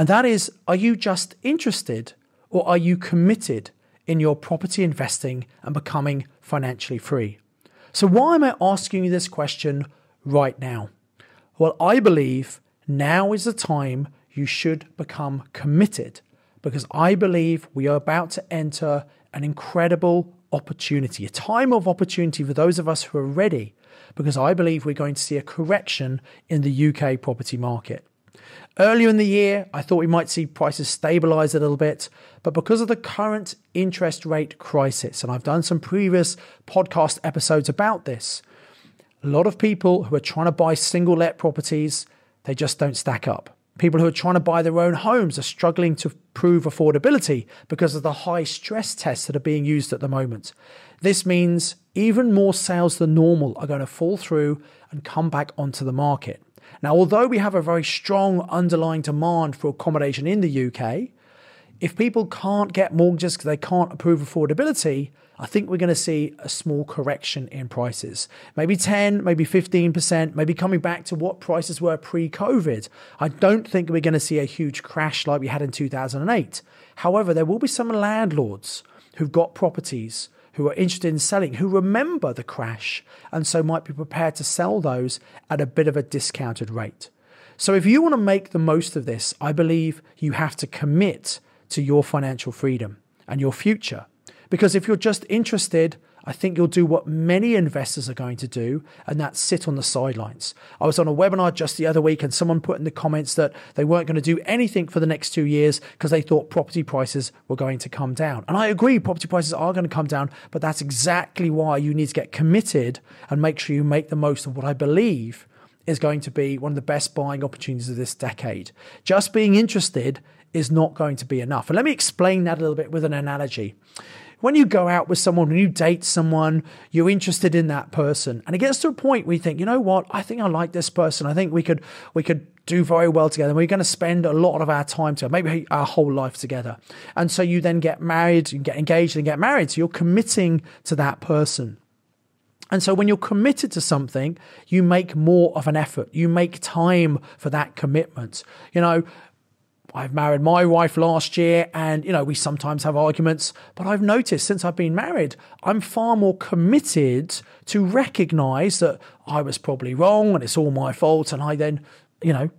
And that is Are you just interested or are you committed in your property investing and becoming financially free? So, why am I asking you this question right now? Well, I believe now is the time you should become committed because I believe we are about to enter an incredible opportunity, a time of opportunity for those of us who are ready, because I believe we're going to see a correction in the UK property market. Earlier in the year, I thought we might see prices stabilize a little bit, but because of the current interest rate crisis, and I've done some previous podcast episodes about this, a lot of people who are trying to buy single let properties, they just don't stack up. People who are trying to buy their own homes are struggling to prove affordability because of the high stress tests that are being used at the moment. This means even more sales than normal are going to fall through and come back onto the market. Now, although we have a very strong underlying demand for accommodation in the UK, if people can't get mortgages because they can't approve affordability, I think we're going to see a small correction in prices. Maybe 10, maybe 15%, maybe coming back to what prices were pre COVID. I don't think we're going to see a huge crash like we had in 2008. However, there will be some landlords who've got properties who are interested in selling, who remember the crash, and so might be prepared to sell those at a bit of a discounted rate. So, if you want to make the most of this, I believe you have to commit to your financial freedom and your future. Because if you're just interested, I think you'll do what many investors are going to do, and that's sit on the sidelines. I was on a webinar just the other week, and someone put in the comments that they weren't going to do anything for the next two years because they thought property prices were going to come down. And I agree, property prices are going to come down, but that's exactly why you need to get committed and make sure you make the most of what I believe is going to be one of the best buying opportunities of this decade. Just being interested is not going to be enough. And let me explain that a little bit with an analogy when you go out with someone, when you date someone, you're interested in that person. And it gets to a point where you think, you know what, I think I like this person. I think we could we could do very well together. We're going to spend a lot of our time together, maybe our whole life together. And so you then get married, you get engaged and get married. So you're committing to that person. And so when you're committed to something, you make more of an effort. You make time for that commitment. You know, I've married my wife last year and, you know, we sometimes have arguments, but I've noticed since I've been married, I'm far more committed to recognize that I was probably wrong and it's all my fault. And I then, you know,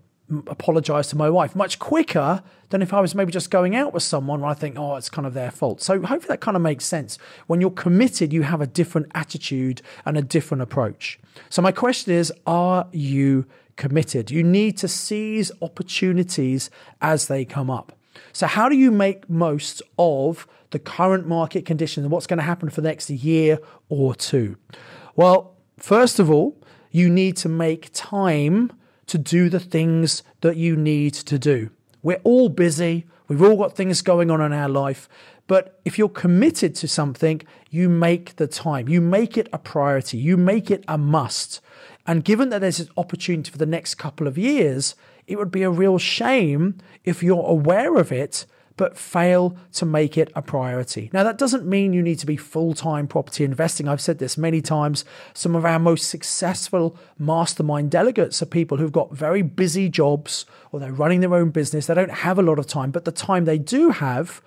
apologize to my wife much quicker than if I was maybe just going out with someone where I think, oh, it's kind of their fault. So hopefully that kind of makes sense. When you're committed, you have a different attitude and a different approach. So my question is, are you committed. You need to seize opportunities as they come up. So, how do you make most of the current market conditions and what's going to happen for the next year or two? Well, first of all, you need to make time to do the things that you need to do. We're all busy, we've all got things going on in our life. But if you're committed to something, you make the time, you make it a priority, you make it a must. And given that there's an opportunity for the next couple of years, it would be a real shame if you're aware of it but fail to make it a priority. Now, that doesn't mean you need to be full time property investing. I've said this many times. Some of our most successful mastermind delegates are people who've got very busy jobs or they're running their own business. They don't have a lot of time, but the time they do have,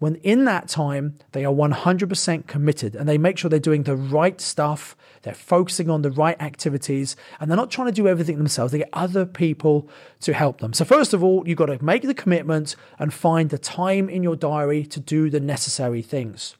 when in that time they are 100% committed and they make sure they're doing the right stuff, they're focusing on the right activities, and they're not trying to do everything themselves. They get other people to help them. So, first of all, you've got to make the commitment and find the time in your diary to do the necessary things.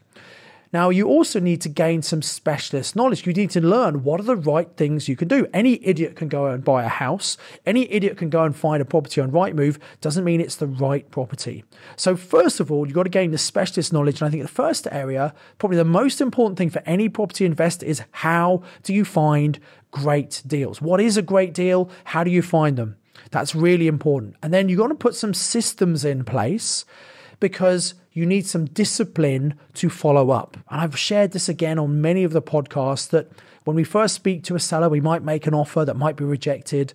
Now, you also need to gain some specialist knowledge. You need to learn what are the right things you can do. Any idiot can go and buy a house. Any idiot can go and find a property on Rightmove. Doesn't mean it's the right property. So, first of all, you've got to gain the specialist knowledge. And I think the first area, probably the most important thing for any property investor is how do you find great deals? What is a great deal? How do you find them? That's really important. And then you've got to put some systems in place because you need some discipline to follow up. And I've shared this again on many of the podcasts that when we first speak to a seller, we might make an offer that might be rejected.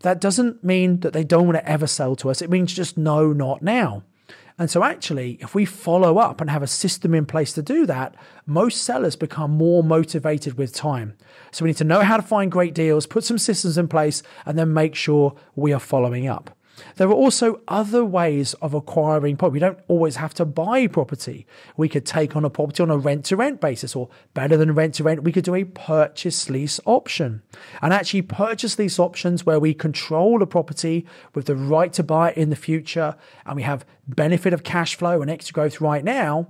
That doesn't mean that they don't want to ever sell to us. It means just no, not now. And so, actually, if we follow up and have a system in place to do that, most sellers become more motivated with time. So, we need to know how to find great deals, put some systems in place, and then make sure we are following up. There are also other ways of acquiring property. We don't always have to buy property. We could take on a property on a rent to rent basis, or better than rent to rent, we could do a purchase lease option. And actually, purchase lease options where we control the property with the right to buy it in the future, and we have benefit of cash flow and extra growth right now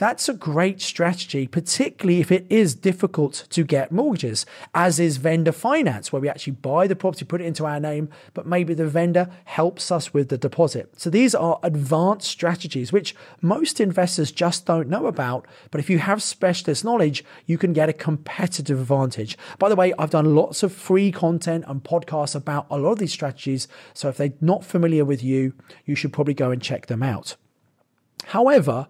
that's a great strategy, particularly if it is difficult to get mortgages, as is vendor finance, where we actually buy the property, put it into our name, but maybe the vendor helps us with the deposit. So these are advanced strategies, which most investors just don't know about. But if you have specialist knowledge, you can get a competitive advantage. By the way, I've done lots of free content and podcasts about a lot of these strategies. So if they're not familiar with you, you should probably go and check them out. However,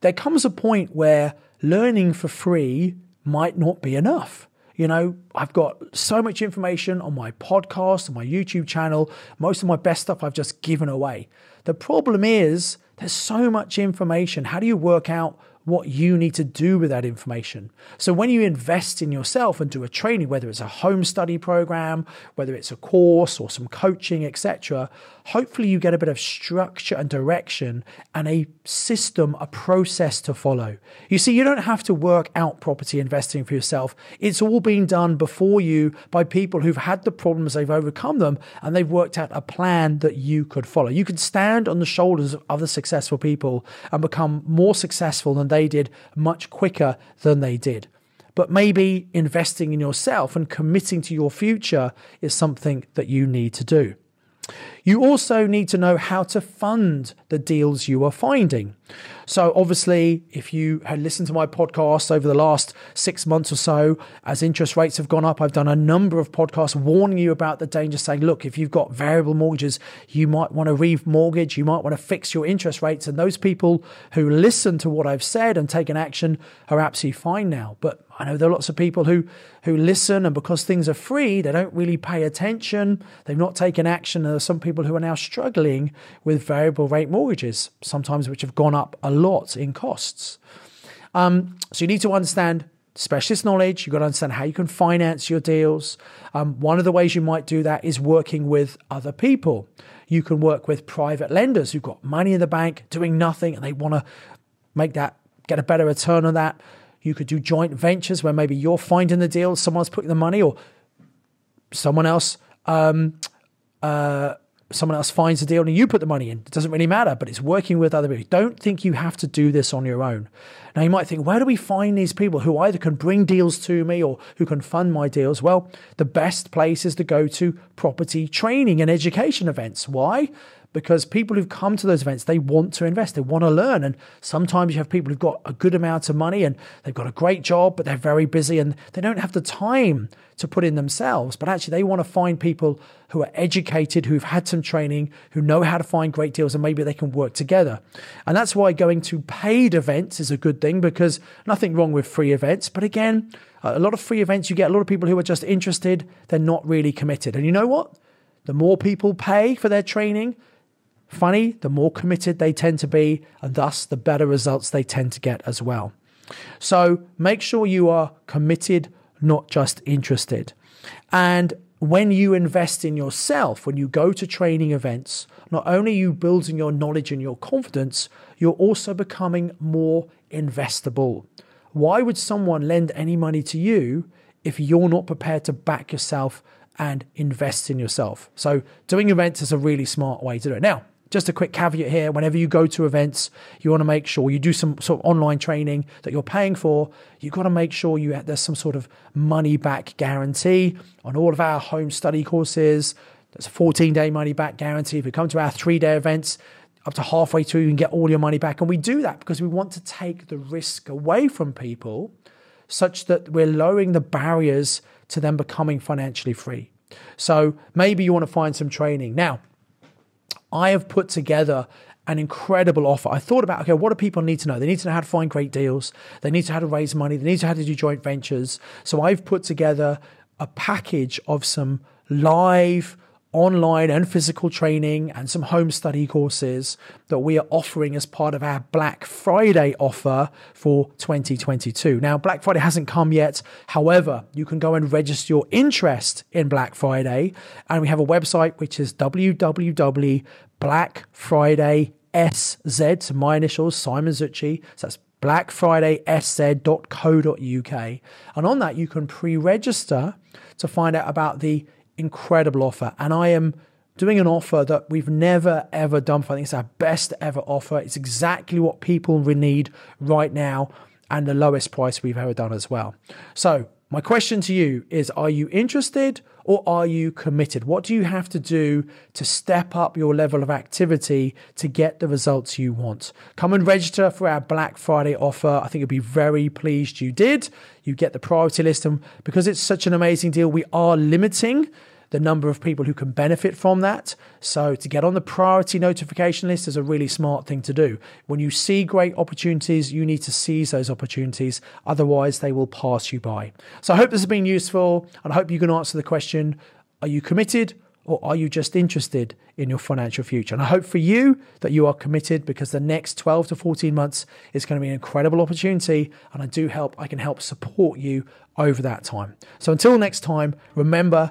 there comes a point where learning for free might not be enough. You know, I've got so much information on my podcast, and my YouTube channel. Most of my best stuff I've just given away. The problem is there's so much information. How do you work out what you need to do with that information. So when you invest in yourself and do a training, whether it's a home study program, whether it's a course or some coaching, etc., hopefully you get a bit of structure and direction and a system, a process to follow. You see, you don't have to work out property investing for yourself. It's all been done before you by people who've had the problems, they've overcome them, and they've worked out a plan that you could follow. You can stand on the shoulders of other successful people and become more successful than they did much quicker than they did. But maybe investing in yourself and committing to your future is something that you need to do. You also need to know how to fund the deals you are finding. So, obviously, if you had listened to my podcast over the last six months or so, as interest rates have gone up, I've done a number of podcasts warning you about the danger, saying, look, if you've got variable mortgages, you might want to remortgage, you might want to fix your interest rates. And those people who listen to what I've said and taken action are absolutely fine now. But I know there are lots of people who who listen, and because things are free, they don't really pay attention. They've not taken action. There are some people who are now struggling with variable rate mortgages, sometimes which have gone up a lot in costs. Um, so you need to understand specialist knowledge. You've got to understand how you can finance your deals. Um, one of the ways you might do that is working with other people. You can work with private lenders who've got money in the bank doing nothing and they want to make that get a better return on that. You could do joint ventures where maybe you're finding the deal, someone's putting the money, or someone else, um, uh, someone else finds a deal and you put the money in. It doesn't really matter, but it's working with other people. Don't think you have to do this on your own. Now you might think, where do we find these people who either can bring deals to me or who can fund my deals? Well, the best place is to go to property training and education events. Why? Because people who've come to those events, they want to invest, they want to learn. And sometimes you have people who've got a good amount of money and they've got a great job, but they're very busy and they don't have the time to put in themselves. But actually, they want to find people who are educated, who've had some training, who know how to find great deals, and maybe they can work together. And that's why going to paid events is a good thing because nothing wrong with free events. But again, a lot of free events, you get a lot of people who are just interested, they're not really committed. And you know what? The more people pay for their training, funny, the more committed they tend to be, and thus the better results they tend to get as well. So make sure you are committed, not just interested. And when you invest in yourself, when you go to training events, not only are you building your knowledge and your confidence, you're also becoming more investable. Why would someone lend any money to you if you're not prepared to back yourself and invest in yourself? So, doing events is a really smart way to do it. Now, just a quick caveat here whenever you go to events you want to make sure you do some sort of online training that you're paying for. You've got to make sure you have, there's some sort of money back guarantee on all of our home study courses. There's a 14 day money back guarantee. If you come to our three day events up to halfway through you can get all your money back. And we do that because we want to take the risk away from people such that we're lowering the barriers to them becoming financially free. So maybe you want to find some training. Now, I have put together an incredible offer. I thought about, okay, what do people need to know? They need to know how to find great deals. They need to know how to raise money. They need to know how to do joint ventures. So I've put together a package of some live online and physical training and some home study courses that we are offering as part of our Black Friday offer for 2022. Now, Black Friday hasn't come yet. However, you can go and register your interest in Black Friday. And we have a website which is www.blackfridaysz, my initials, Simon Zutshi. So that's blackfridaysz.co.uk. And on that, you can pre register to find out about the incredible offer. And I am doing an offer that we've never ever done for. I think it's our best ever offer. It's exactly what people need right now and the lowest price we've ever done as well. So, my question to you is Are you interested or are you committed? What do you have to do to step up your level of activity to get the results you want? Come and register for our Black Friday offer. I think you'll be very pleased you did. You get the priority list, and because it's such an amazing deal, we are limiting the number of people who can benefit from that. So, to get on the priority notification list is a really smart thing to do. When you see great opportunities, you need to seize those opportunities, otherwise, they will pass you by. So, I hope this has been useful, and I hope you can answer the question Are you committed? Or are you just interested in your financial future? And I hope for you that you are committed because the next 12 to 14 months is going to be an incredible opportunity. And I do help, I can help support you over that time. So until next time, remember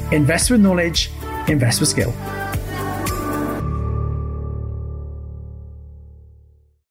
invest with knowledge, invest with skill.